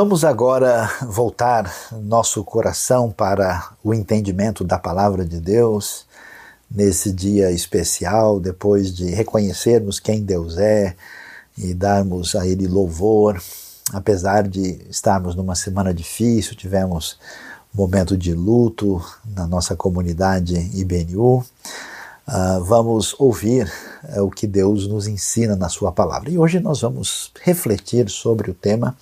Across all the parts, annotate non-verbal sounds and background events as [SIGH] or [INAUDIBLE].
Vamos agora voltar nosso coração para o entendimento da palavra de Deus nesse dia especial, depois de reconhecermos quem Deus é e darmos a Ele louvor. Apesar de estarmos numa semana difícil, tivemos momento de luto na nossa comunidade IBNU. Uh, vamos ouvir uh, o que Deus nos ensina na Sua palavra. E hoje nós vamos refletir sobre o tema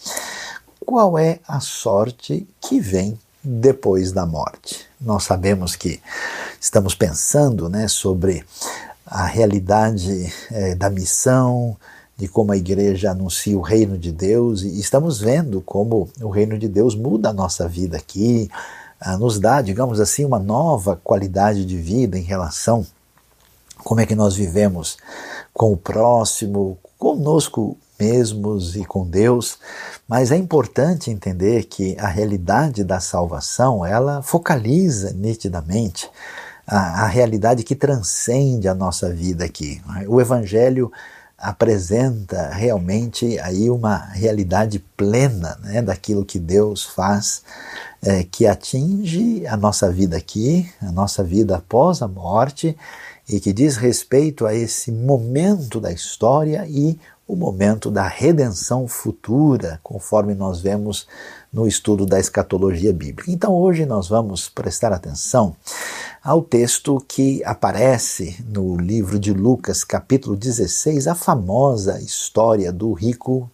qual é a sorte que vem depois da morte. Nós sabemos que estamos pensando né, sobre a realidade é, da missão, de como a igreja anuncia o reino de Deus e estamos vendo como o reino de Deus muda a nossa vida aqui, ah, nos dá, digamos assim, uma nova qualidade de vida em relação como é que nós vivemos com o próximo, conosco mesmos e com Deus, mas é importante entender que a realidade da salvação, ela focaliza nitidamente a, a realidade que transcende a nossa vida aqui. O evangelho apresenta realmente aí uma realidade plena né, daquilo que Deus faz, é, que atinge a nossa vida aqui, a nossa vida após a morte, e que diz respeito a esse momento da história e o momento da redenção futura, conforme nós vemos no estudo da escatologia bíblica. Então hoje nós vamos prestar atenção ao texto que aparece no livro de Lucas, capítulo 16, a famosa história do rico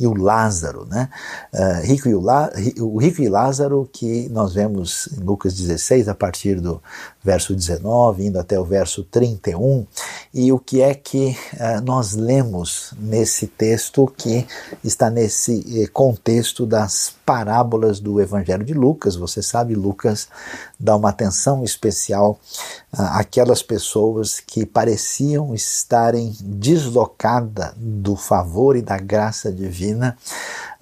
e o Lázaro, né? Uh, rico e o, La, o rico e Lázaro que nós vemos em Lucas 16 a partir do verso 19 indo até o verso 31 e o que é que uh, nós lemos nesse texto que está nesse eh, contexto das parábolas do Evangelho de Lucas. Você sabe, Lucas dá uma atenção especial àquelas pessoas que pareciam estarem deslocadas do favor e da graça divina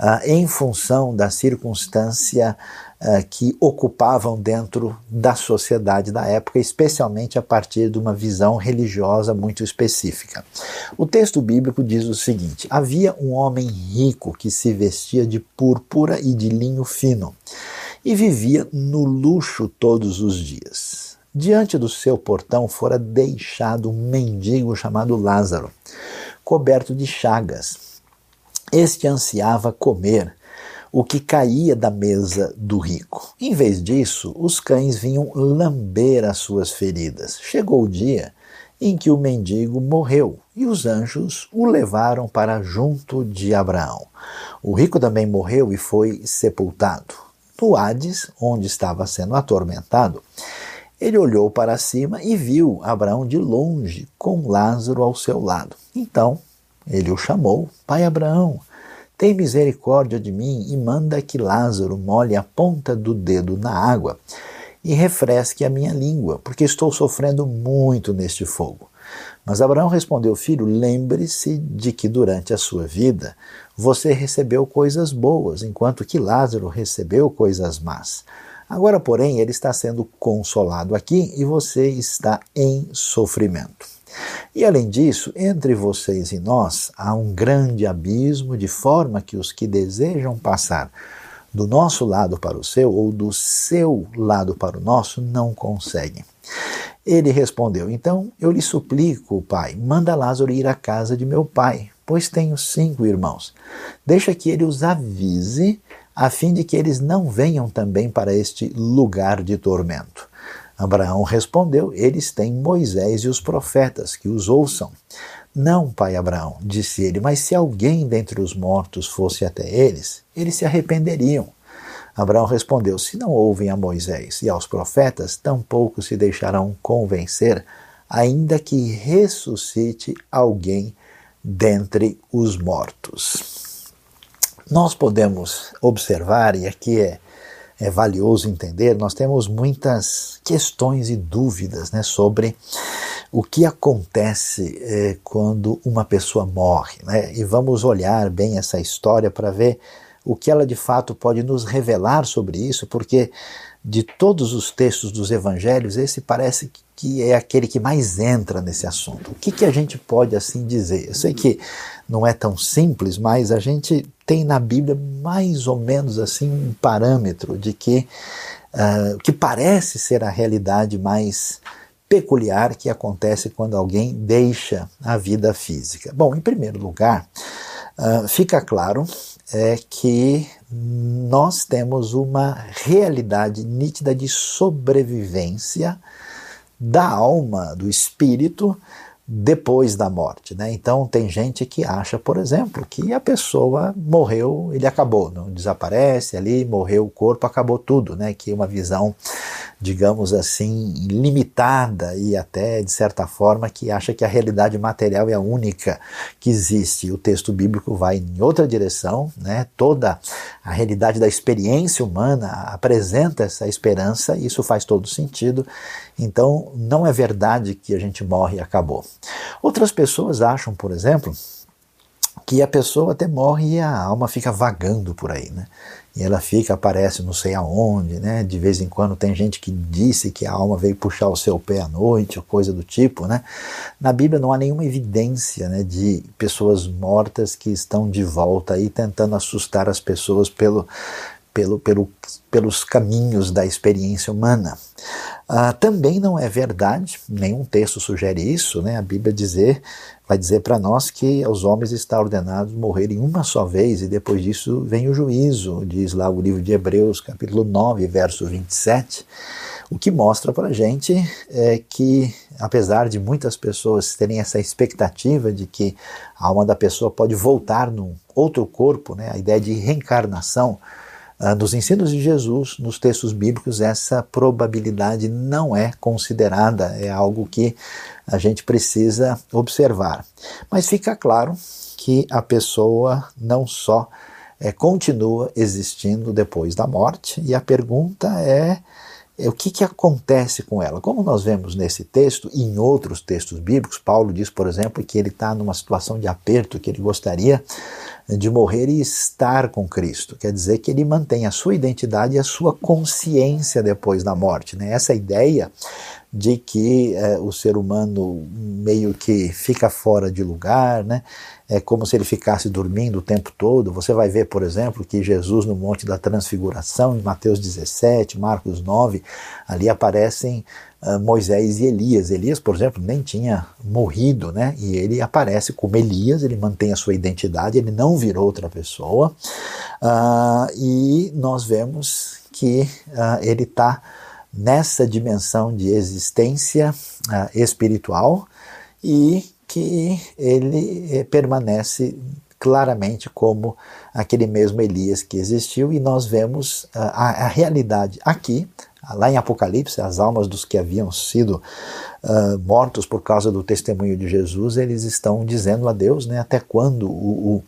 uh, em função da circunstância uh, que ocupavam dentro da sociedade da época, especialmente a partir de uma visão religiosa muito específica. O texto bíblico diz o seguinte: Havia um homem rico que se vestia de púrpura e de linho fino e vivia no luxo todos os dias. Diante do seu portão fora deixado um mendigo chamado Lázaro, coberto de chagas este ansiava comer o que caía da mesa do rico. Em vez disso, os cães vinham lamber as suas feridas. Chegou o dia em que o mendigo morreu e os anjos o levaram para junto de Abraão. O rico também morreu e foi sepultado. No Hades, onde estava sendo atormentado, ele olhou para cima e viu Abraão de longe, com Lázaro ao seu lado. Então ele o chamou: Pai Abraão, tem misericórdia de mim e manda que Lázaro molhe a ponta do dedo na água e refresque a minha língua, porque estou sofrendo muito neste fogo. Mas Abraão respondeu: Filho, lembre-se de que durante a sua vida você recebeu coisas boas, enquanto que Lázaro recebeu coisas más. Agora, porém, ele está sendo consolado aqui e você está em sofrimento. E além disso, entre vocês e nós há um grande abismo, de forma que os que desejam passar do nosso lado para o seu ou do seu lado para o nosso não conseguem. Ele respondeu: Então eu lhe suplico, pai, manda Lázaro ir à casa de meu pai, pois tenho cinco irmãos. Deixa que ele os avise, a fim de que eles não venham também para este lugar de tormento. Abraão respondeu: Eles têm Moisés e os profetas, que os ouçam. Não, pai Abraão, disse ele, mas se alguém dentre os mortos fosse até eles, eles se arrependeriam. Abraão respondeu: Se não ouvem a Moisés e aos profetas, tampouco se deixarão convencer, ainda que ressuscite alguém dentre os mortos. Nós podemos observar, e aqui é é valioso entender, nós temos muitas questões e dúvidas né, sobre o que acontece é, quando uma pessoa morre. Né? E vamos olhar bem essa história para ver o que ela de fato pode nos revelar sobre isso, porque de todos os textos dos evangelhos, esse parece que é aquele que mais entra nesse assunto. O que, que a gente pode assim dizer? Eu sei que não é tão simples, mas a gente tem na Bíblia mais ou menos assim um parâmetro de que uh, que parece ser a realidade mais peculiar que acontece quando alguém deixa a vida física. Bom, em primeiro lugar, uh, fica claro é que nós temos uma realidade nítida de sobrevivência da alma, do espírito, depois da morte. Né? Então, tem gente que acha, por exemplo, que a pessoa morreu, ele acabou, não desaparece ali, morreu o corpo, acabou tudo, né? que é uma visão digamos assim, limitada e até, de certa forma, que acha que a realidade material é a única que existe. O texto bíblico vai em outra direção, né? toda a realidade da experiência humana apresenta essa esperança, e isso faz todo sentido. Então, não é verdade que a gente morre e acabou. Outras pessoas acham, por exemplo, que a pessoa até morre e a alma fica vagando por aí, né? E ela fica, aparece não sei aonde, né? De vez em quando tem gente que disse que a alma veio puxar o seu pé à noite, ou coisa do tipo, né? Na Bíblia não há nenhuma evidência né, de pessoas mortas que estão de volta aí tentando assustar as pessoas pelo, pelo, pelo, pelos caminhos da experiência humana. Ah, também não é verdade, nenhum texto sugere isso, né? A Bíblia dizer, vai dizer para nós que aos homens está ordenado morrerem uma só vez e depois disso vem o juízo, diz lá o livro de Hebreus, capítulo 9, verso 27. O que mostra para a gente é que, apesar de muitas pessoas terem essa expectativa de que a alma da pessoa pode voltar num outro corpo, né, a ideia de reencarnação, nos ensinos de Jesus, nos textos bíblicos, essa probabilidade não é considerada, é algo que a gente precisa observar. Mas fica claro que a pessoa não só é, continua existindo depois da morte, e a pergunta é o que, que acontece com ela. Como nós vemos nesse texto e em outros textos bíblicos, Paulo diz, por exemplo, que ele está numa situação de aperto, que ele gostaria de morrer e estar com Cristo. Quer dizer que ele mantém a sua identidade e a sua consciência depois da morte. Né? Essa ideia de que é, o ser humano meio que fica fora de lugar, né? é como se ele ficasse dormindo o tempo todo. Você vai ver, por exemplo, que Jesus no Monte da Transfiguração, em Mateus 17, Marcos 9, ali aparecem uh, Moisés e Elias. Elias, por exemplo, nem tinha morrido, né? E ele aparece como Elias, ele mantém a sua identidade, ele não virou outra pessoa. Uh, e nós vemos que uh, ele está nessa dimensão de existência uh, espiritual e que ele eh, permanece claramente como aquele mesmo Elias que existiu e nós vemos uh, a, a, realidade aqui, lá em Apocalipse, as almas dos que haviam sido mortos por causa do testemunho de Jesus, eles estão dizendo a Deus né, até quando o, o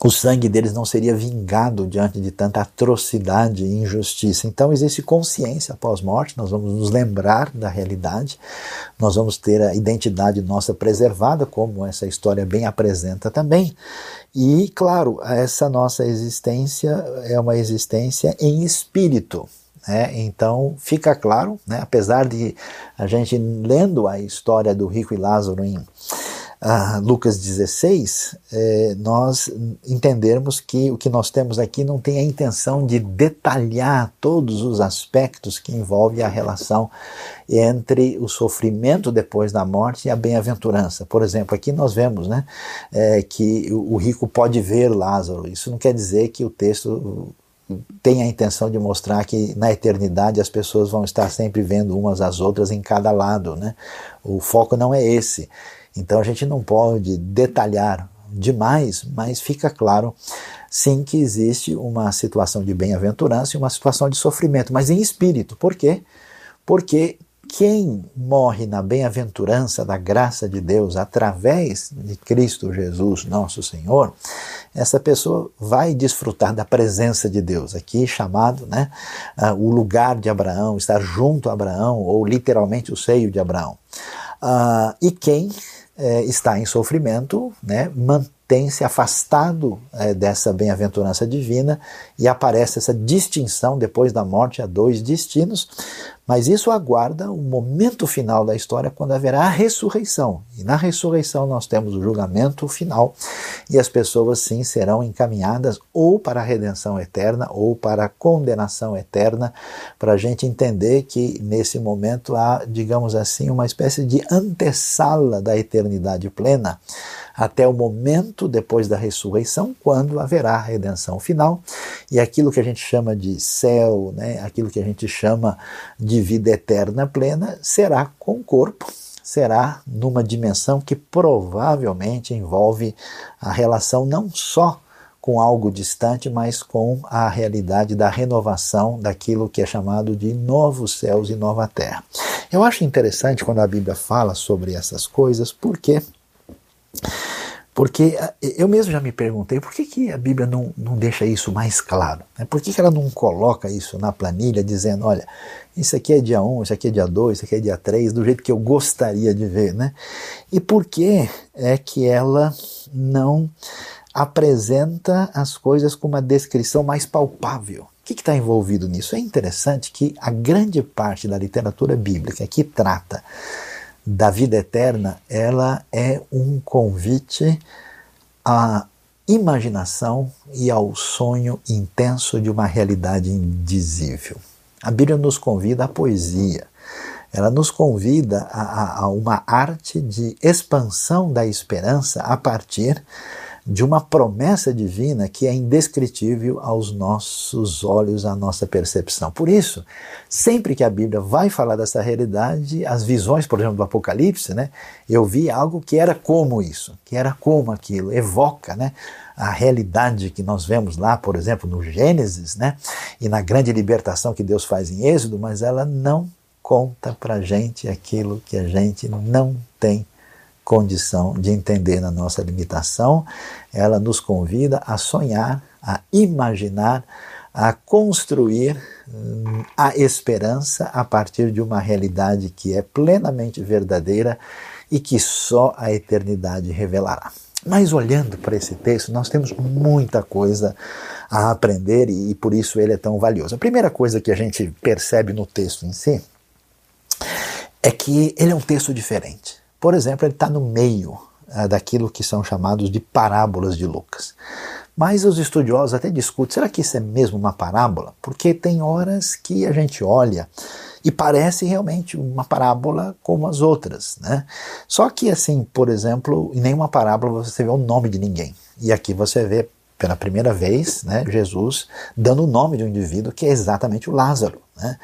o sangue deles não seria vingado diante de tanta atrocidade e injustiça. Então existe consciência após morte, nós vamos nos lembrar da realidade, nós vamos ter a identidade nossa preservada, como essa história bem apresenta também. E, claro, essa nossa existência é uma existência em espírito. Né? Então fica claro, né? apesar de a gente lendo a história do rico e Lázaro em Lucas 16, é, nós entendermos que o que nós temos aqui não tem a intenção de detalhar todos os aspectos que envolvem a relação entre o sofrimento depois da morte e a bem-aventurança. Por exemplo, aqui nós vemos né, é, que o rico pode ver Lázaro. Isso não quer dizer que o texto tem a intenção de mostrar que na eternidade as pessoas vão estar sempre vendo umas às outras em cada lado. Né? O foco não é esse. Então a gente não pode detalhar demais, mas fica claro sim que existe uma situação de bem-aventurança e uma situação de sofrimento, mas em espírito. Por quê? Porque quem morre na bem-aventurança da graça de Deus através de Cristo Jesus, nosso Senhor, essa pessoa vai desfrutar da presença de Deus, aqui chamado né, uh, o lugar de Abraão, estar junto a Abraão, ou literalmente o seio de Abraão. Uh, e quem é, está em sofrimento, né, tem se afastado é, dessa bem-aventurança divina e aparece essa distinção depois da morte a dois destinos, mas isso aguarda o momento final da história, quando haverá a ressurreição. E na ressurreição nós temos o julgamento final, e as pessoas sim serão encaminhadas ou para a redenção eterna ou para a condenação eterna, para a gente entender que nesse momento há, digamos assim, uma espécie de antessala da eternidade plena até o momento depois da ressurreição, quando haverá a redenção final e aquilo que a gente chama de céu, né, aquilo que a gente chama de vida eterna plena, será com o corpo, será numa dimensão que provavelmente envolve a relação não só com algo distante, mas com a realidade da renovação daquilo que é chamado de novos céus e nova terra. Eu acho interessante quando a Bíblia fala sobre essas coisas, porque porque eu mesmo já me perguntei por que, que a Bíblia não, não deixa isso mais claro? Né? Por que, que ela não coloca isso na planilha dizendo, olha, isso aqui é dia 1, isso aqui é dia 2, isso aqui é dia 3, do jeito que eu gostaria de ver, né? E por que é que ela não apresenta as coisas com uma descrição mais palpável? O que está envolvido nisso? É interessante que a grande parte da literatura bíblica que trata da vida eterna, ela é um convite à imaginação e ao sonho intenso de uma realidade indizível. A Bíblia nos convida à poesia, ela nos convida a, a, uma arte de expansão da esperança a partir de uma promessa divina que é indescritível aos nossos olhos, à nossa percepção. Por isso, sempre que a Bíblia vai falar dessa realidade, as visões, por exemplo, do Apocalipse, né, eu vi algo que era como isso, que era como aquilo, evoca, né, a realidade que nós vemos lá, por exemplo, no Gênesis, né, e na grande libertação que Deus faz em Êxodo, mas ela não conta para gente aquilo que a gente não tem condição de entender na nossa limitação, ela nos convida a sonhar, a imaginar, a construir hum, a esperança a partir de uma realidade que é plenamente verdadeira e que só a eternidade revelará. Mas olhando para esse texto, nós temos muita coisa a aprender e, por isso ele é tão valioso. A primeira coisa que a gente percebe no texto em si é que ele é um texto diferente. Por exemplo, ele está no meio uh, daquilo que são chamados de parábolas de Lucas. Mas os estudiosos até discutem: será que isso é mesmo uma parábola? Porque tem horas que a gente olha e parece realmente uma parábola como as outras, né? Só que assim, por exemplo, em nenhuma parábola você vê o nome de ninguém. E aqui você vê pela primeira vez, né, Jesus dando o nome de um indivíduo que é exatamente o Lázaro. Né?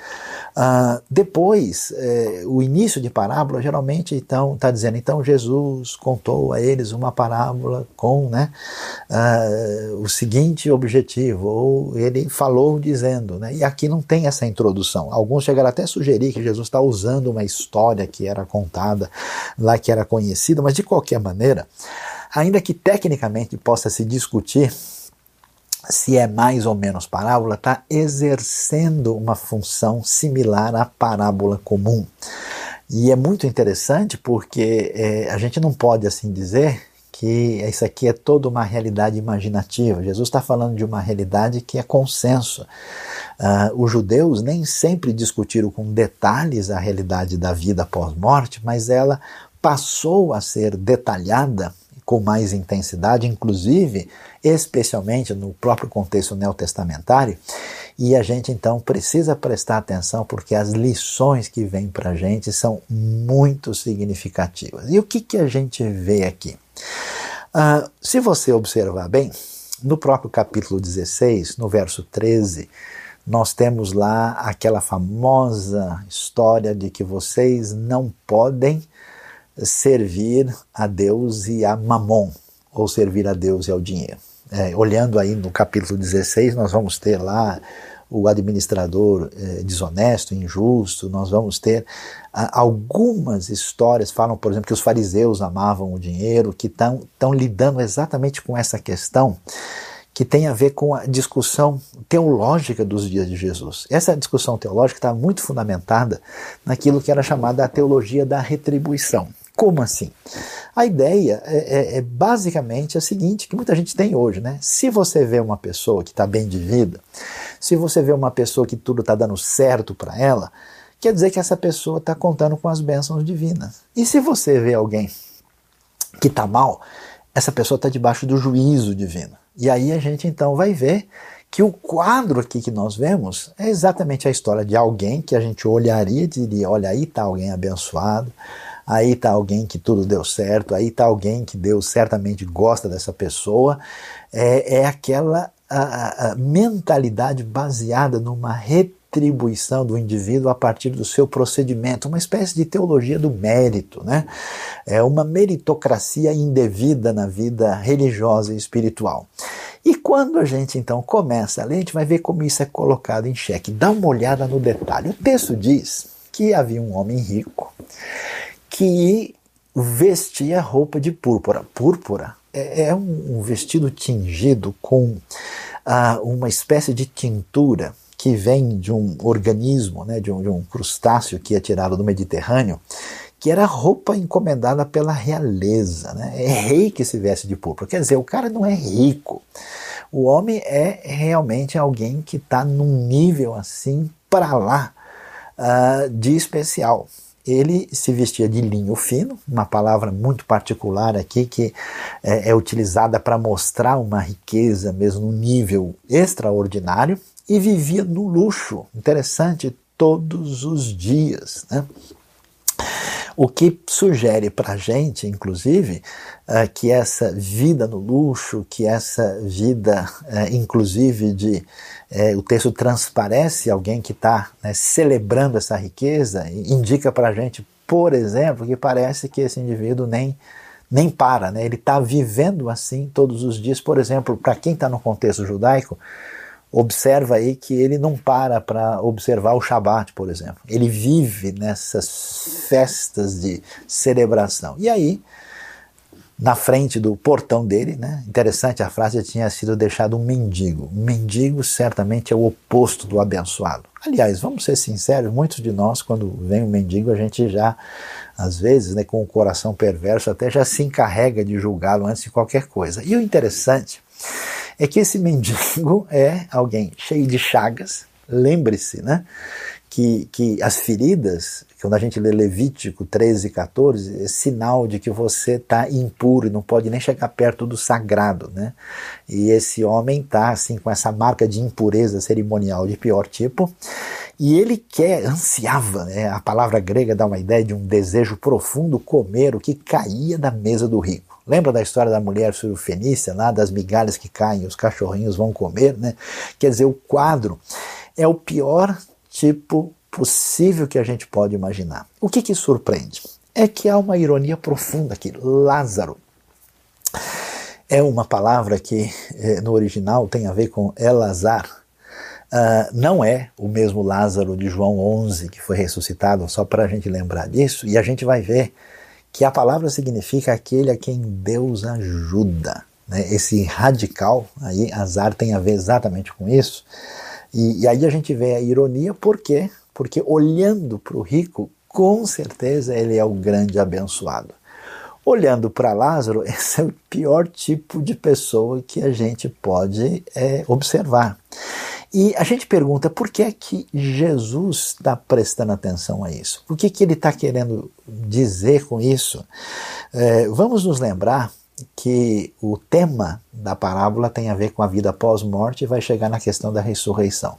Uh, depois, eh, o início de parábola geralmente então está dizendo então Jesus contou a eles uma parábola com né, uh, o seguinte objetivo ou ele falou dizendo, né, e aqui não tem essa introdução. Alguns chegaram até a sugerir que Jesus está usando uma história que era contada lá que era conhecida, mas de qualquer maneira Ainda que tecnicamente possa se discutir se é mais ou menos parábola, está exercendo uma função similar à parábola comum. E é muito interessante porque é, a gente não pode assim dizer que isso aqui é toda uma realidade imaginativa. Jesus está falando de uma realidade que é consenso. Uh, os judeus nem sempre discutiram com detalhes a realidade da vida pós-morte, mas ela passou a ser detalhada com mais intensidade, inclusive, especialmente no próprio contexto neotestamentário. E a gente então precisa prestar atenção porque as lições que vêm para a gente são muito significativas. E o que, que a gente vê aqui? Uh, se você observar bem, no próprio capítulo 16, no verso 13, nós temos lá aquela famosa história de que vocês não podem servir a Deus e a Mamon, ou servir a Deus e ao dinheiro. É, olhando aí no capítulo 16, nós vamos ter lá o administrador é, desonesto, injusto, nós vamos ter a, algumas histórias, falam, por exemplo, que os fariseus amavam o dinheiro, que estão lidando exatamente com essa questão que tem a ver com a discussão teológica dos dias de Jesus. Essa discussão teológica está muito fundamentada naquilo que era chamada a teologia da retribuição Como assim? A ideia é, é, é, basicamente a seguinte, que muita gente tem hoje, né? Se você vê uma pessoa que está bem de vida, se você vê uma pessoa que tudo está dando certo para ela, quer dizer que essa pessoa está contando com as bênçãos divinas. E se você vê alguém que está mal, essa pessoa está debaixo do juízo divino. E aí a gente então vai ver que o quadro aqui que nós vemos é exatamente a história de alguém que a gente olharia e diria: olha, aí está alguém abençoado, aí está alguém que tudo deu certo, aí está alguém que Deus certamente gosta dessa pessoa. É, é aquela a, a mentalidade baseada numa retribuição do indivíduo a partir do seu procedimento, uma espécie de teologia do mérito, né? É uma meritocracia indevida na vida religiosa e espiritual. E quando a gente então começa a ler, a gente vai ver como isso é colocado em xeque. Dá uma olhada no detalhe. O texto diz que havia um homem rico que vestia roupa de púrpura. Púrpura é, é um, vestido tingido com ah, uma espécie de tintura que vem de um organismo, né, de, um, de um crustáceo que é tirado do Mediterrâneo, que era roupa encomendada pela realeza. Né? É rei que se veste de púrpura. Quer dizer, o cara não é rico. O homem é realmente alguém que está num nível assim para lá uh, de especial. Ele se vestia de linho fino, uma palavra muito particular aqui que é, é utilizada para mostrar uma riqueza mesmo num nível extraordinário, e vivia no luxo, interessante, todos os dias. Né? O que sugere para a gente, inclusive, uh, que essa vida no luxo, que essa vida, uh, inclusive, de. Uh, o texto transparece alguém que está né, celebrando essa riqueza, indica para a gente, por exemplo, que parece que esse indivíduo nem nem para, né? ele está vivendo assim todos os dias. Por exemplo, para quem está no contexto judaico, observa aí que ele não para para observar o Shabat, por exemplo. Ele vive nessas festas de celebração. E aí, na frente do portão dele, né? Interessante, a frase tinha sido deixado um mendigo. Um mendigo certamente é o oposto do abençoado. Aliás, vamos ser sinceros, muitos de nós, quando vem um mendigo, a gente já, às vezes, né, com o coração perverso, até já se encarrega de julgá-lo antes de qualquer coisa. E o interessante é que esse mendigo [LAUGHS] é alguém cheio de chagas. Lembre-se, né? Que, que as feridas, quando a gente lê Levítico 13 e 14, é sinal de que você está impuro e não pode nem chegar perto do sagrado, né? E esse homem está assim com essa marca de impureza cerimonial de pior tipo. E ele quer, ansiava, né? a palavra grega dá uma ideia de um desejo profundo comer o que caía da mesa do rico. Lembra da história da mulher surfenícia, lá das migalhas que caem, os cachorrinhos vão comer, né? Quer dizer, o quadro é o pior tipo possível que a gente pode imaginar. O que que surpreende? É que há uma ironia profunda aqui. Lázaro é uma palavra que eh, no original tem a ver com Elazar. Uh, não é o mesmo Lázaro de João 11 que foi ressuscitado, só para a gente lembrar disso, e a gente vai ver que a palavra significa aquele a quem Deus ajuda. Né? Esse radical, aí azar tem a ver exatamente com isso. E, e aí a gente vê a ironia, por quê? Porque olhando para o rico, com certeza ele é o grande abençoado. Olhando para Lázaro, [LAUGHS] esse é o pior tipo de pessoa que a gente pode é, observar. E a gente pergunta por que é que Jesus está prestando atenção a isso? O que, que ele está querendo dizer com isso? É, vamos nos lembrar que o tema da parábola tem a ver com a vida pós-morte e vai chegar na questão da ressurreição.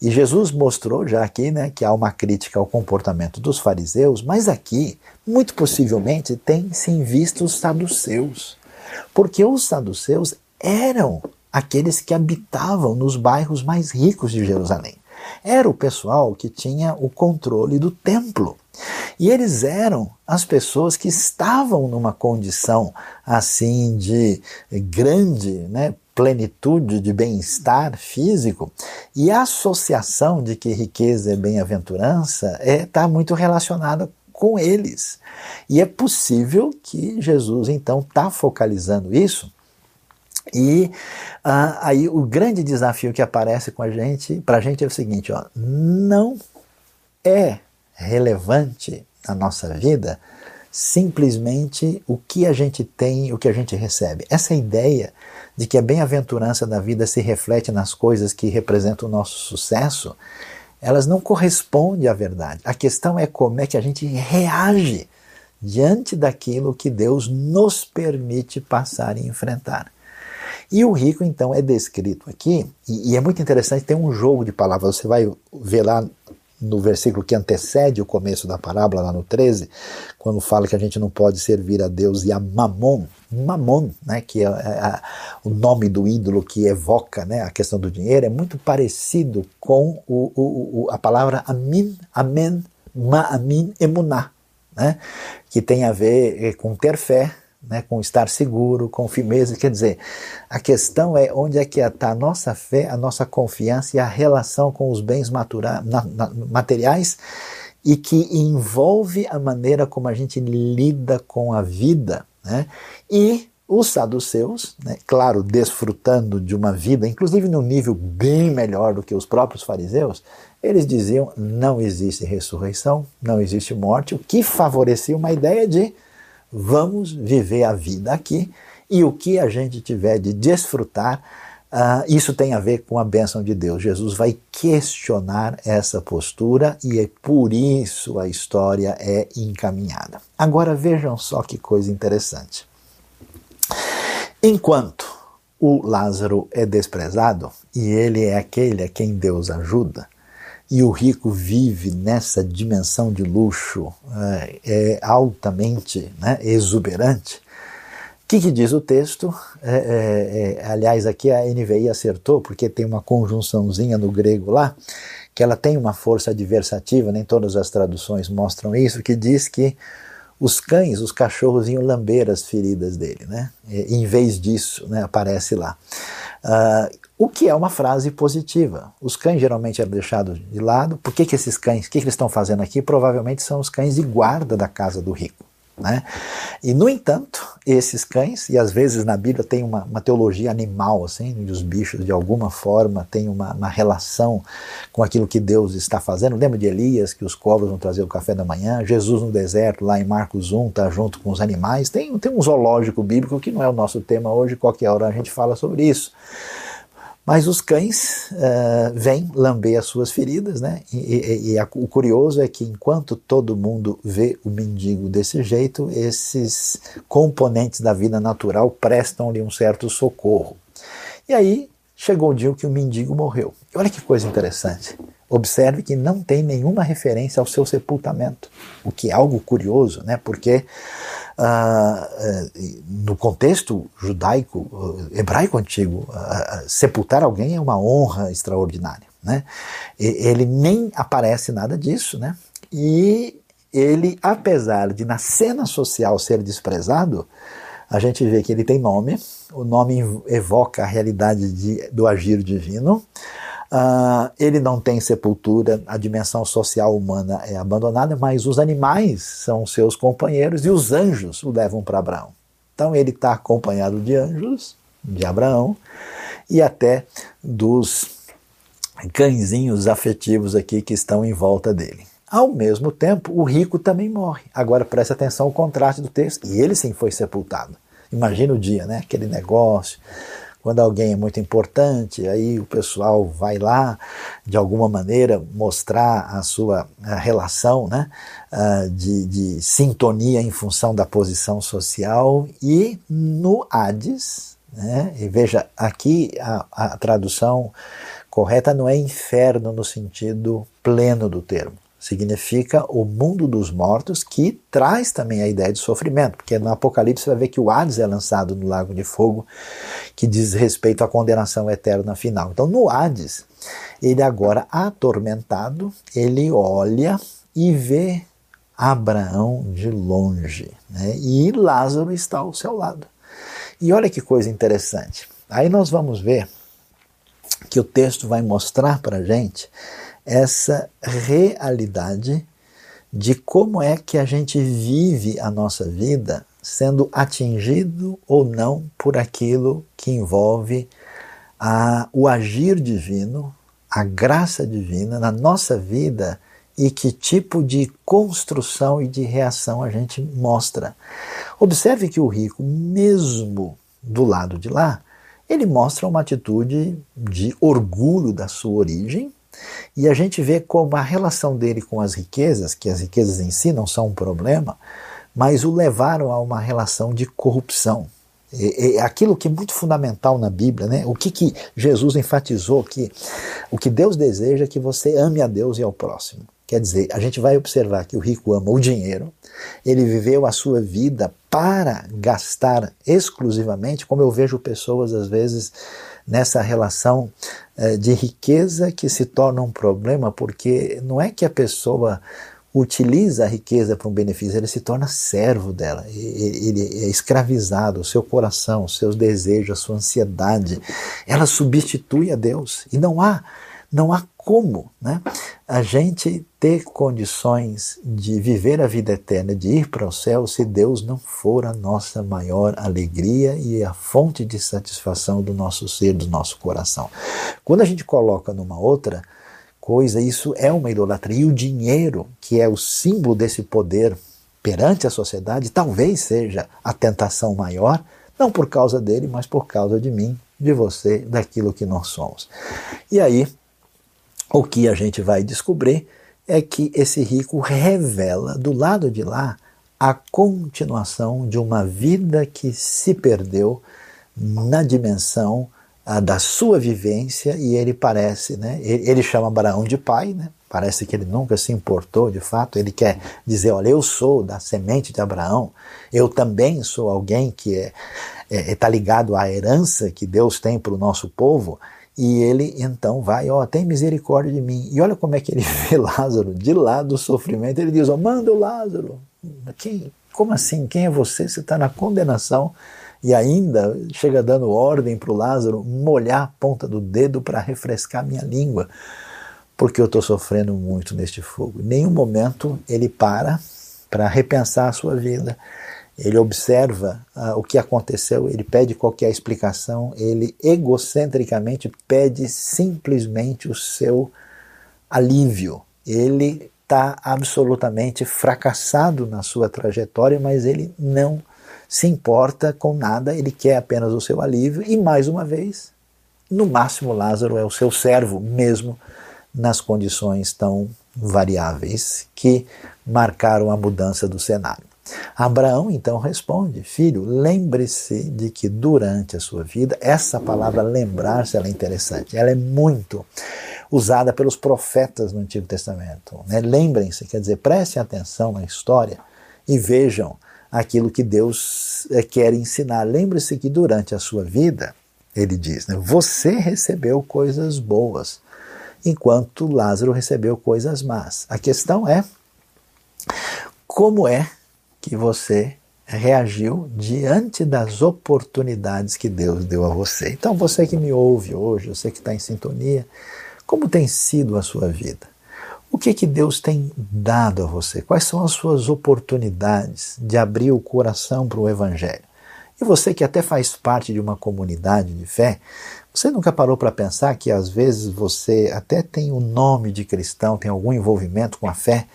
E Jesus mostrou já aqui né, que há uma crítica ao comportamento dos fariseus, mas aqui, muito possivelmente, tem se em vista os saduceus. Porque os saduceus eram aqueles que habitavam nos bairros mais ricos de Jerusalém. Era o pessoal que tinha o controle do templo. E eles eram as pessoas que estavam numa condição assim de grande né, plenitude de bem-estar físico, e a associação de que riqueza é bem-aventurança está é, tá muito relacionada com eles. E é possível que Jesus então está focalizando isso e ah, aí o grande desafio que aparece com a gente, para a gente é o seguinte: ó, não é relevante na nossa vida simplesmente o que a gente tem, o que a gente recebe. Essa ideia de que a bem-aventurança da vida se reflete nas coisas que representam o nosso sucesso, elas não correspondem à verdade. A questão é como é que a gente reage diante daquilo que Deus nos permite passar e enfrentar. E o rico, então, é descrito aqui, e, e, é muito interessante, tem um jogo de palavras, você vai ver lá no versículo que antecede o começo da parábola, lá no 13, quando fala que a gente não pode servir a Deus e a Mamon, Mamon, né, que é, é o nome do ídolo que evoca né, a questão do dinheiro, é muito parecido com o, o, o, a palavra Amin, Amen, Ma'amin, Emuná, né, que tem a ver eh, com ter fé, né, com estar seguro, com firmeza. Quer dizer, a questão é onde é que está a nossa fé, a nossa confiança e a relação com os bens matura, na, na, materiais e que envolve a maneira como a gente lida com a vida. Né? E os saduceus, né, claro, desfrutando de uma vida, inclusive num nível bem melhor do que os próprios fariseus, eles diziam não existe ressurreição, não existe morte, o que favorecia uma ideia de vamos viver a vida aqui e o que a gente tiver de desfrutar, uh, isso tem a ver com a bênção de Deus. Jesus vai questionar essa postura e é por isso a história é encaminhada. Agora vejam só que coisa interessante. Enquanto o Lázaro é desprezado e ele é aquele a quem Deus ajuda, e o rico vive nessa dimensão de luxo é, é altamente né, exuberante. O que, que, diz o texto? É, é, é aliás, aqui a NVI acertou, porque tem uma conjunçãozinha no grego lá, que ela tem uma força adversativa, nem todas as traduções mostram isso, que diz que os cães, os cachorros iam lamber as feridas dele, né? E, em vez disso, né, aparece lá. Uh, o que é uma frase positiva. Os cães geralmente eram deixados de lado. Por que, que esses cães, o que, que eles estão fazendo aqui? Provavelmente são os cães de guarda da casa do rico. Né? E, no entanto, esses cães, e às vezes na Bíblia tem uma, uma teologia animal, assim, onde os bichos de alguma forma têm uma, uma, relação com aquilo que Deus está fazendo. Lembra de Elias, que os cobras vão trazer o café da manhã? Jesus no deserto, lá em Marcos 1, está junto com os animais. Tem, tem um zoológico bíblico que não é o nosso tema hoje, qualquer hora a gente fala sobre isso. Mas os cães uh, vêm lamber as suas feridas, né? E, e, e a, o curioso é que enquanto todo mundo vê o mendigo desse jeito, esses componentes da vida natural prestam-lhe um certo socorro. E aí chegou o dia que o mendigo morreu. E olha que coisa interessante. Observe que não tem nenhuma referência ao seu sepultamento, o que é algo curioso, né? Porque uh, no contexto judaico, uh, hebraico antigo, uh, sepultar alguém é uma honra extraordinária. Né? Ele nem aparece nada disso, né? E ele, apesar de na cena social ser desprezado, a gente vê que ele tem nome, o nome evoca a realidade de, do agir divino. Uh, ele não tem sepultura, a dimensão social humana é abandonada, mas os animais são seus companheiros e os anjos o levam para Abraão. Então ele está acompanhado de anjos, de Abraão, e até dos cãezinhos afetivos aqui que estão em volta dele. Ao mesmo tempo, o rico também morre. Agora preste atenção ao contraste do texto. E ele sim foi sepultado. Imagina o dia, né? Aquele negócio, quando alguém é muito importante, aí o pessoal vai lá, de alguma maneira, mostrar a sua relação né, uh, de, de sintonia em função da posição social. E no Hades, né, e veja, aqui a, a tradução correta não é inferno no sentido pleno do termo significa o mundo dos mortos, que traz também a ideia de sofrimento, porque no Apocalipse você vai ver que o Hades é lançado no lago de fogo, que diz respeito à condenação eterna final. Então, no Hades, ele agora atormentado, ele olha e vê Abraão de longe, né? e Lázaro está ao seu lado. E olha que coisa interessante. Aí nós vamos ver que o texto vai mostrar para a gente essa realidade de como é que a gente vive a nossa vida sendo atingido ou não por aquilo que envolve a, o agir divino, a graça divina na nossa vida e que tipo de construção e de reação a gente mostra. Observe que o rico, mesmo do lado de lá, ele mostra uma atitude de orgulho da sua origem, e a gente vê como a relação dele com as riquezas, que as riquezas em si não são um problema, mas o levaram a uma relação de corrupção. É, é aquilo que é muito fundamental na Bíblia, né? O que, que Jesus enfatizou que o que Deus deseja é que você ame a Deus e ao próximo. Quer dizer, a gente vai observar que o rico ama o dinheiro, ele viveu a sua vida para gastar exclusivamente, como eu vejo pessoas às vezes nessa relação de riqueza que se torna um problema, porque não é que a pessoa utiliza a riqueza para um benefício, ele se torna servo dela, ele é escravizado, o seu coração, os seus desejos, a sua ansiedade, ela substitui a Deus. E não há, não há como né, a gente ter condições de viver a vida eterna, de ir para o céu, se Deus não for a nossa maior alegria e a fonte de satisfação do nosso ser, do nosso coração. Quando a gente coloca numa outra, coisa, isso é uma idolatria. E o dinheiro, que é o símbolo desse poder perante a sociedade, talvez seja a tentação maior, não por causa dele, mas por causa de mim, de você, daquilo que nós somos. E aí, o que a gente vai descobrir é que esse rico revela do lado de lá a continuação de uma vida que se perdeu na dimensão da sua vivência e ele parece, né, ele, ele chama Abraão de pai, né, parece que ele nunca se importou de fato, ele quer dizer, olha, eu sou da semente de Abraão, eu também sou alguém que está é, é, tá ligado à herança que Deus tem para o nosso povo, e ele então vai, ó, tem misericórdia de mim. E olha como é que ele [LAUGHS] vê Lázaro de lá do sofrimento. Ele diz, ó, manda o Lázaro. Quem, como assim? Quem é você? Você está na condenação e ainda chega dando ordem para o Lázaro molhar a ponta do dedo para refrescar minha língua, porque eu estou sofrendo muito neste fogo. Em nenhum momento ele para para repensar a sua vida. Ele observa uh, o que aconteceu, ele pede qualquer explicação, ele egocentricamente pede simplesmente o seu alívio. Ele está absolutamente fracassado na sua trajetória, mas ele não se importa com nada, ele quer apenas o seu alívio e, mais uma vez, no máximo, Lázaro é o seu servo, mesmo nas condições tão variáveis que marcaram a mudança do cenário. Abraão então responde: Filho, lembre-se de que durante a sua vida, essa palavra lembrar-se é interessante, ela é muito usada pelos profetas no Antigo Testamento. Né? Lembrem-se, quer dizer, prestem atenção na história e vejam aquilo que Deus eh, quer ensinar. Lembre-se que durante a sua vida, ele diz, né, você recebeu coisas boas, enquanto Lázaro recebeu coisas más. A questão é como é que você reagiu diante das oportunidades que Deus deu a você. Então, você que me ouve hoje, você que está em sintonia, como tem sido a sua vida? O que que Deus tem dado a você? Quais são as suas oportunidades de abrir o coração para o Evangelho? E você que até faz parte de uma comunidade de fé, você nunca parou para pensar que às vezes você até tem o nome de cristão, tem algum envolvimento com a fé,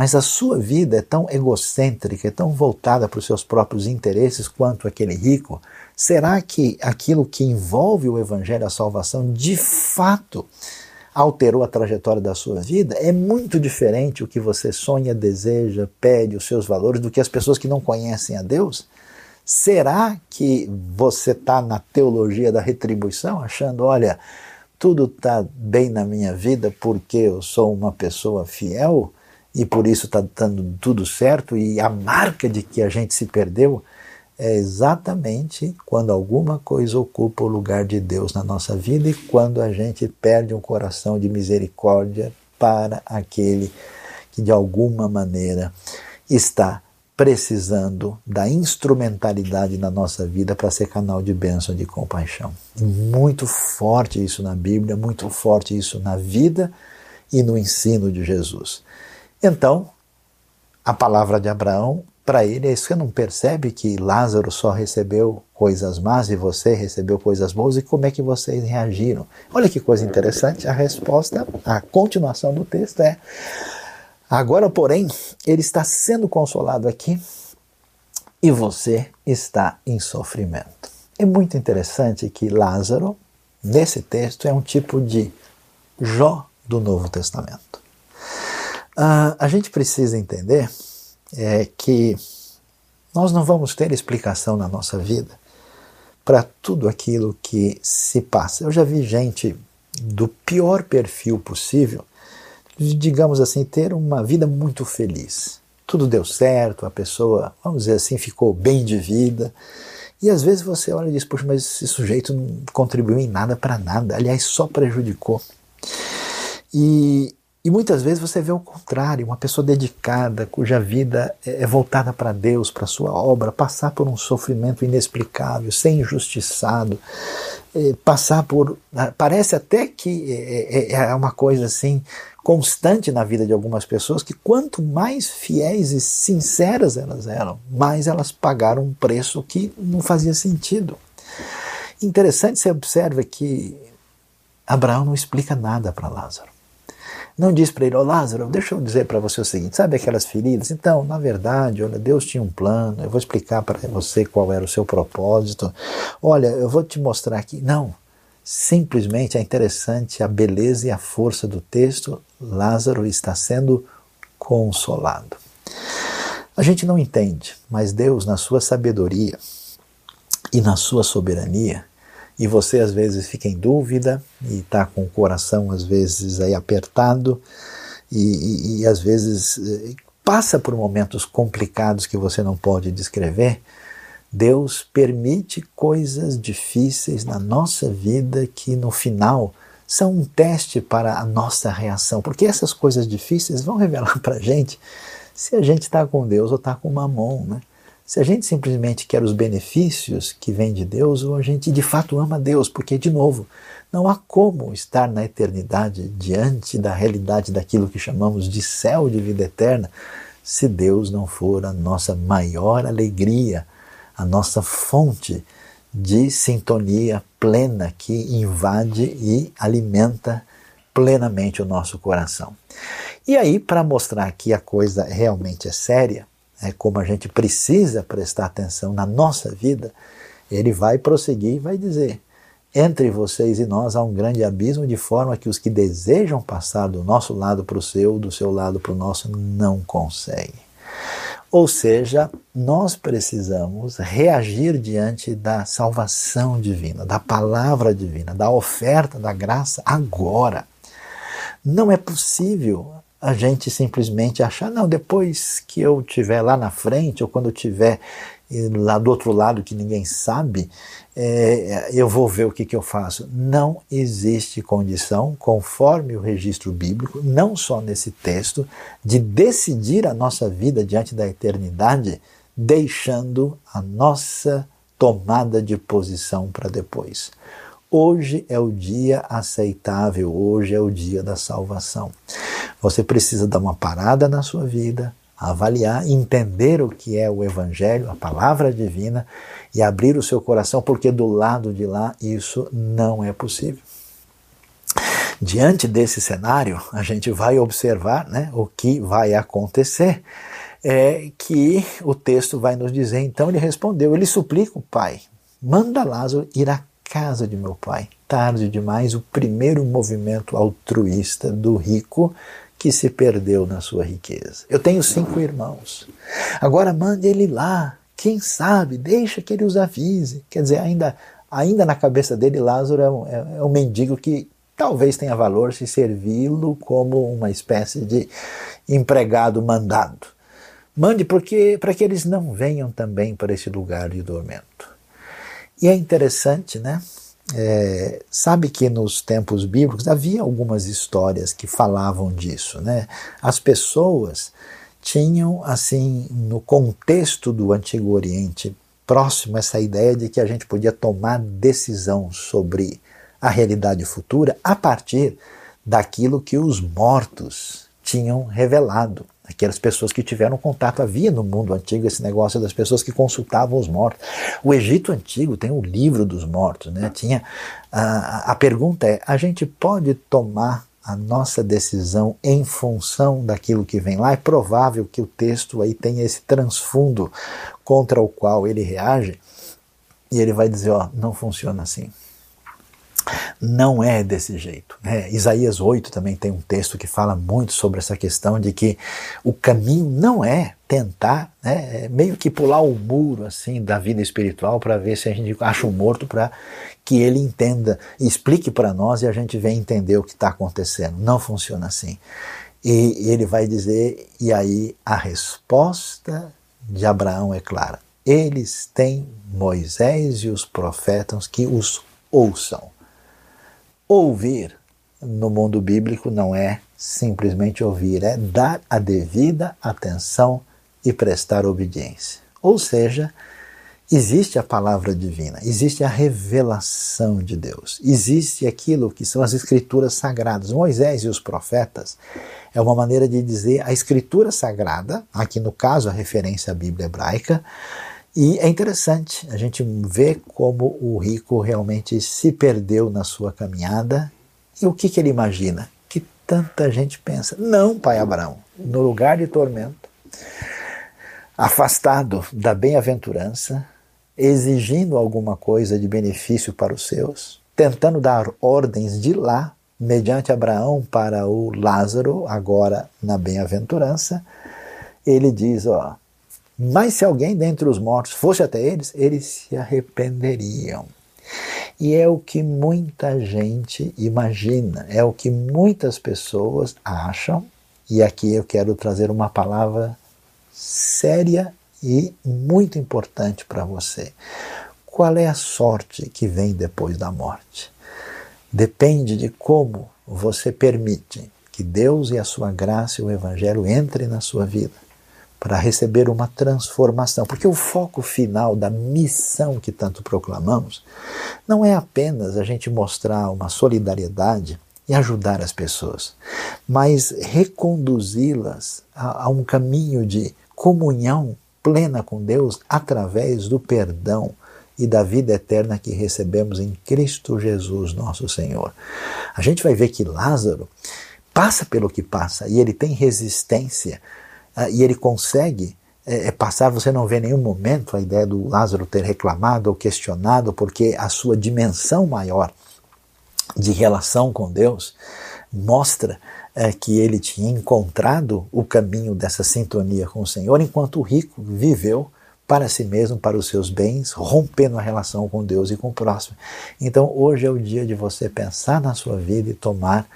mas a sua vida é tão egocêntrica, é tão voltada para os seus próprios interesses quanto aquele rico? Será que aquilo que envolve o Evangelho, a salvação, de fato alterou a trajetória da sua vida, é muito diferente o que você sonha, deseja, pede, os seus valores, do que as pessoas que não conhecem a Deus? Será que você está na teologia da retribuição, achando, olha, tudo está bem na minha vida porque eu sou uma pessoa fiel e por isso está dando tudo certo e a marca de que a gente se perdeu é exatamente quando alguma coisa ocupa o lugar de Deus na nossa vida e quando a gente perde um coração de misericórdia para aquele que de alguma maneira está precisando da instrumentalidade na nossa vida para ser canal de bênção, de compaixão. Muito forte isso na Bíblia, muito forte isso na vida e no ensino de Jesus. Então, a palavra de Abraão para ele, é você não percebe que Lázaro só recebeu coisas más e você recebeu coisas boas e como é que vocês reagiram? Olha que coisa interessante, a resposta, a continuação do texto é Agora, porém, ele está sendo consolado aqui e você está em sofrimento. É muito interessante que Lázaro, nesse texto, é um tipo de Jó do Novo Testamento. Uh, a gente precisa entender é, que nós não vamos ter explicação na nossa vida para tudo aquilo que se passa. Eu já vi gente do pior perfil possível digamos assim, ter uma vida muito feliz. Tudo deu certo, a pessoa, vamos dizer assim, ficou bem de vida. E às vezes você olha e diz, poxa, mas esse sujeito não contribuiu em nada para nada, aliás, só prejudicou. E, e muitas vezes você vê o contrário, uma pessoa dedicada, cuja vida é, é voltada para Deus, para a sua obra, passar por um sofrimento inexplicável, ser injustiçado, é, passar por. Ah, parece até que é, é, é uma coisa assim constante na vida de algumas pessoas que quanto mais fiéis e sinceras elas eram, mais elas pagaram um preço que não fazia sentido. Interessante você observa que Abraão não explica nada para Lázaro. Não diz para ele, ô oh, Lázaro, deixa eu dizer para você o seguinte, sabe aquelas feridas? Então, na verdade, olha, Deus tinha um plano, eu vou explicar para você qual era o seu propósito. Olha, eu vou te mostrar aqui. Não, Simplesmente é interessante a beleza e a força do texto. Lázaro está sendo consolado. A gente não entende, mas Deus, na sua sabedoria e na sua soberania, e você às vezes fica em dúvida e está com o coração às vezes aí apertado e, e, e às vezes eh, passa por momentos complicados que você não pode descrever, Deus permite coisas difíceis na nossa vida que no final são um teste para a nossa reação, porque essas coisas difíceis vão revelar [LAUGHS] para a gente se a gente está com Deus ou está com mamon, né? Se a gente simplesmente quer os benefícios que vêm de Deus ou a gente de fato ama Deus, porque, de novo, não há como estar na eternidade diante da realidade daquilo que chamamos de céu de vida eterna se Deus não for a nossa maior alegria, a nossa fonte de sintonia plena que invade e alimenta plenamente o nosso coração. E aí, para mostrar que a coisa realmente é séria, é como a gente precisa prestar atenção na nossa vida, ele vai prosseguir e vai dizer: entre vocês e nós há um grande abismo, de forma que os que desejam passar do nosso lado para o seu, do seu lado para o nosso, não conseguem. Ou seja, nós precisamos reagir diante da salvação divina, da palavra divina, da oferta da graça agora. Não é possível a gente simplesmente achar, não, depois que eu estiver lá na frente, ou quando eu estiver lá do outro lado que ninguém sabe, é, eu vou ver o que, que eu faço. Não existe condição, conforme o registro bíblico, não só nesse texto, de decidir a nossa vida diante da eternidade, deixando a nossa tomada de posição para depois. Hoje é o dia aceitável, hoje é o dia da salvação. Você precisa dar uma parada na sua vida, avaliar, entender o que é o Evangelho, a palavra divina, e abrir o seu coração, porque do lado de lá isso não é possível. Diante desse cenário, a gente vai observar né, o que vai acontecer. É que o texto vai nos dizer, então ele respondeu, ele suplica o pai, manda Lázaro ir à casa de meu pai. Tarde demais, o primeiro movimento altruísta do rico que se perdeu na sua riqueza. Eu tenho cinco irmãos. Agora mande ele lá. Quem sabe? Deixa que ele os avise. Quer dizer, ainda, ainda na cabeça dele, Lázaro é um, é, é um mendigo que talvez tenha valor se servi-lo como uma espécie de empregado mandado. Mande porque para que eles não venham também para esse lugar de tormento. E é interessante, né? É, sabe que nos tempos bíblicos havia algumas histórias que falavam disso, né? As pessoas tinham, assim, no contexto do Antigo Oriente próximo, essa ideia de que a gente podia tomar decisão sobre a realidade futura a partir daquilo que os mortos tinham revelado aquelas pessoas que tiveram contato. Havia no mundo antigo esse negócio das pessoas que consultavam os mortos. O Egito antigo tem o livro dos mortos, né? Tinha a, a pergunta é: a gente pode tomar a nossa decisão em função daquilo que vem lá. É provável que o texto aí tenha esse transfundo contra o qual ele reage e ele vai dizer: ó, não funciona assim. Não é desse jeito. Né? Isaías 8 também tem um texto que fala muito sobre essa questão de que o caminho não é tentar, né, é meio que pular o muro assim da vida espiritual para ver se a gente acha um morto para que ele entenda, explique para nós e a gente venha entender o que está acontecendo. Não funciona assim. E ele vai dizer, e aí a resposta de Abraão é clara. Eles têm Moisés e os profetas que os ouçam. Ouvir no mundo bíblico não é simplesmente ouvir, é dar a devida atenção e prestar obediência. Ou seja, existe a palavra divina, existe a revelação de Deus, existe aquilo que são as escrituras sagradas. Moisés e os profetas é uma maneira de dizer a escritura sagrada, aqui no caso a referência à Bíblia hebraica, e é interessante a gente ver como o rico realmente se perdeu na sua caminhada e o que, que ele imagina? Que tanta gente pensa. Não, pai Abraão, no lugar de tormento, afastado da bem-aventurança, exigindo alguma coisa de benefício para os seus, tentando dar ordens de lá, mediante Abraão, para o Lázaro, agora na bem-aventurança, ele diz: ó, mas se alguém dentre os mortos fosse até eles, eles se arrependeriam. E é o que muita gente imagina, é o que muitas pessoas acham, e aqui eu quero trazer uma palavra séria e muito importante para você. Qual é a sorte que vem depois da morte? Depende de como você permite que Deus e a sua graça e o Evangelho entrem na sua vida para receber uma transformação. Porque o foco final da missão que tanto proclamamos não é apenas a gente mostrar uma solidariedade e ajudar as pessoas, mas reconduzi-las a, a um caminho de comunhão plena com Deus através do perdão e da vida eterna que recebemos em Cristo Jesus, nosso Senhor. A gente vai ver que Lázaro passa pelo que passa e ele tem resistência e ele consegue é, é, passar, você não vê em nenhum momento a ideia do Lázaro ter reclamado ou questionado, porque a sua dimensão maior de relação com Deus mostra é, que ele tinha encontrado o caminho dessa sintonia com o Senhor, enquanto o rico viveu para si mesmo, para os seus bens, rompendo a relação com Deus e com o próximo. Então, hoje é o dia de você pensar na sua vida e tomar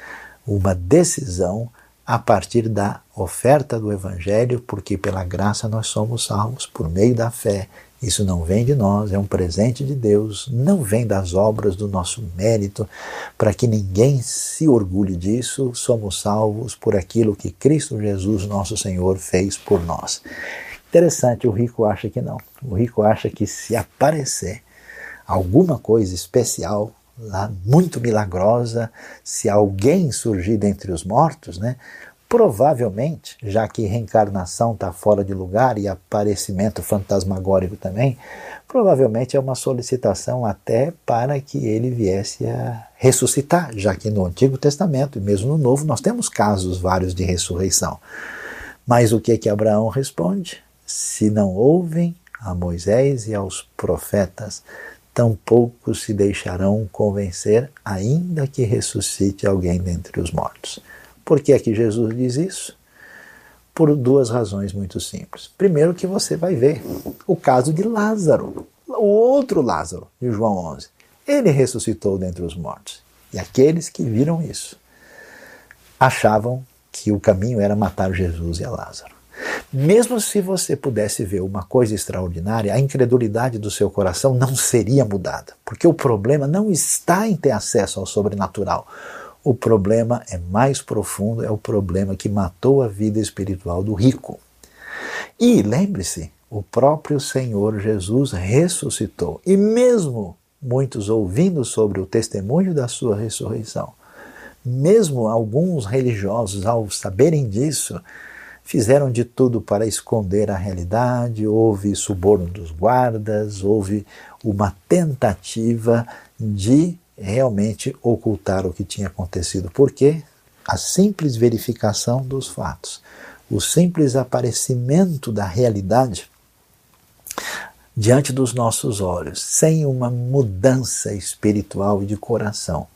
uma decisão a partir da oferta do Evangelho, porque pela graça nós somos salvos por meio da fé. Isso não vem de nós, é um presente de Deus, não vem das obras do nosso mérito, para que ninguém se orgulhe disso, somos salvos por aquilo que Cristo Jesus, nosso Senhor, fez por nós. Interessante, o rico acha que não. O rico acha que se aparecer alguma coisa especial muito milagrosa, se alguém surgir dentre os mortos, né, provavelmente, já que reencarnação está fora de lugar e aparecimento fantasmagórico também, provavelmente é uma solicitação até para que ele viesse a ressuscitar, já que no Antigo Testamento e mesmo no Novo nós temos casos vários de ressurreição. Mas o que que Abraão responde? Se não ouvem a Moisés e aos profetas, tampouco se deixarão convencer, ainda que ressuscite alguém dentre os mortos. Por que é que Jesus diz isso? Por duas razões muito simples. Primeiro, que você vai ver o caso de Lázaro, o outro Lázaro, de João 11. Ele ressuscitou dentre os mortos. E aqueles que viram isso achavam que o caminho era matar Jesus e Lázaro. Mesmo se você pudesse ver uma coisa extraordinária, a incredulidade do seu coração não seria mudada, porque o problema não está em ter acesso ao sobrenatural. O problema é mais profundo, é o problema que matou a vida espiritual do rico. E lembre-se, o próprio Senhor Jesus ressuscitou. E mesmo muitos ouvindo sobre o testemunho da sua ressurreição, mesmo alguns religiosos, ao saberem disso, fizeram de tudo para esconder a realidade, houve suborno dos guardas, houve uma tentativa de realmente ocultar o que tinha acontecido. Por quê? a simples verificação dos fatos, o simples aparecimento da realidade diante dos nossos olhos, sem uma mudança espiritual e de coração,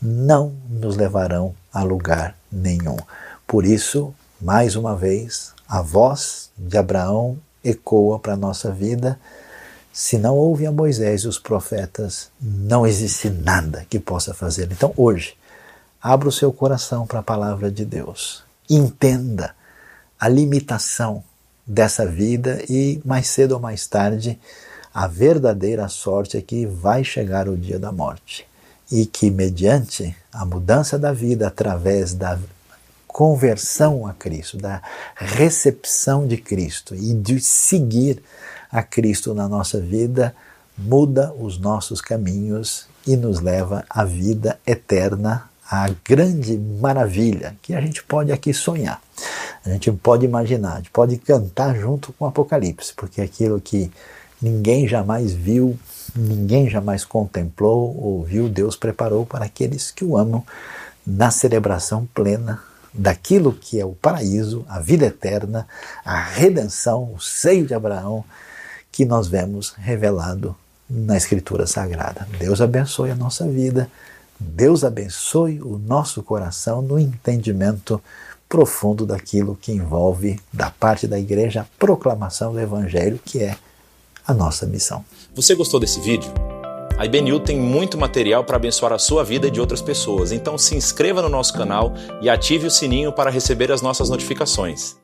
não nos levarão a lugar nenhum. Por isso, mais uma vez, a voz de Abraão ecoa para a nossa vida. Se não houve a Moisés e os profetas, não existe nada que possa fazer. Então, hoje, abra o seu coração para a palavra de Deus. Entenda a limitação dessa vida e mais cedo ou mais tarde a verdadeira sorte é que vai chegar o dia da morte e que mediante a mudança da vida através da conversão a Cristo, da recepção de Cristo e de seguir a Cristo na nossa vida, muda os nossos caminhos e nos leva à vida eterna, à grande maravilha que a gente pode aqui sonhar. A gente pode imaginar, a gente pode cantar junto com o Apocalipse, porque é aquilo que ninguém jamais viu, ninguém jamais contemplou ou viu, Deus preparou para aqueles que o amam na celebração plena daquilo que é o paraíso, a vida eterna, a redenção, o seio de Abraão, que nós vemos revelado na Escritura Sagrada. Deus abençoe a nossa vida, Deus abençoe o nosso coração no entendimento profundo daquilo que envolve, da parte da igreja, a proclamação do Evangelho, que é a nossa missão. Você gostou desse vídeo? A IBNU tem muito material para abençoar a sua vida e de outras pessoas, então se inscreva no nosso canal e ative o sininho para receber as nossas notificações.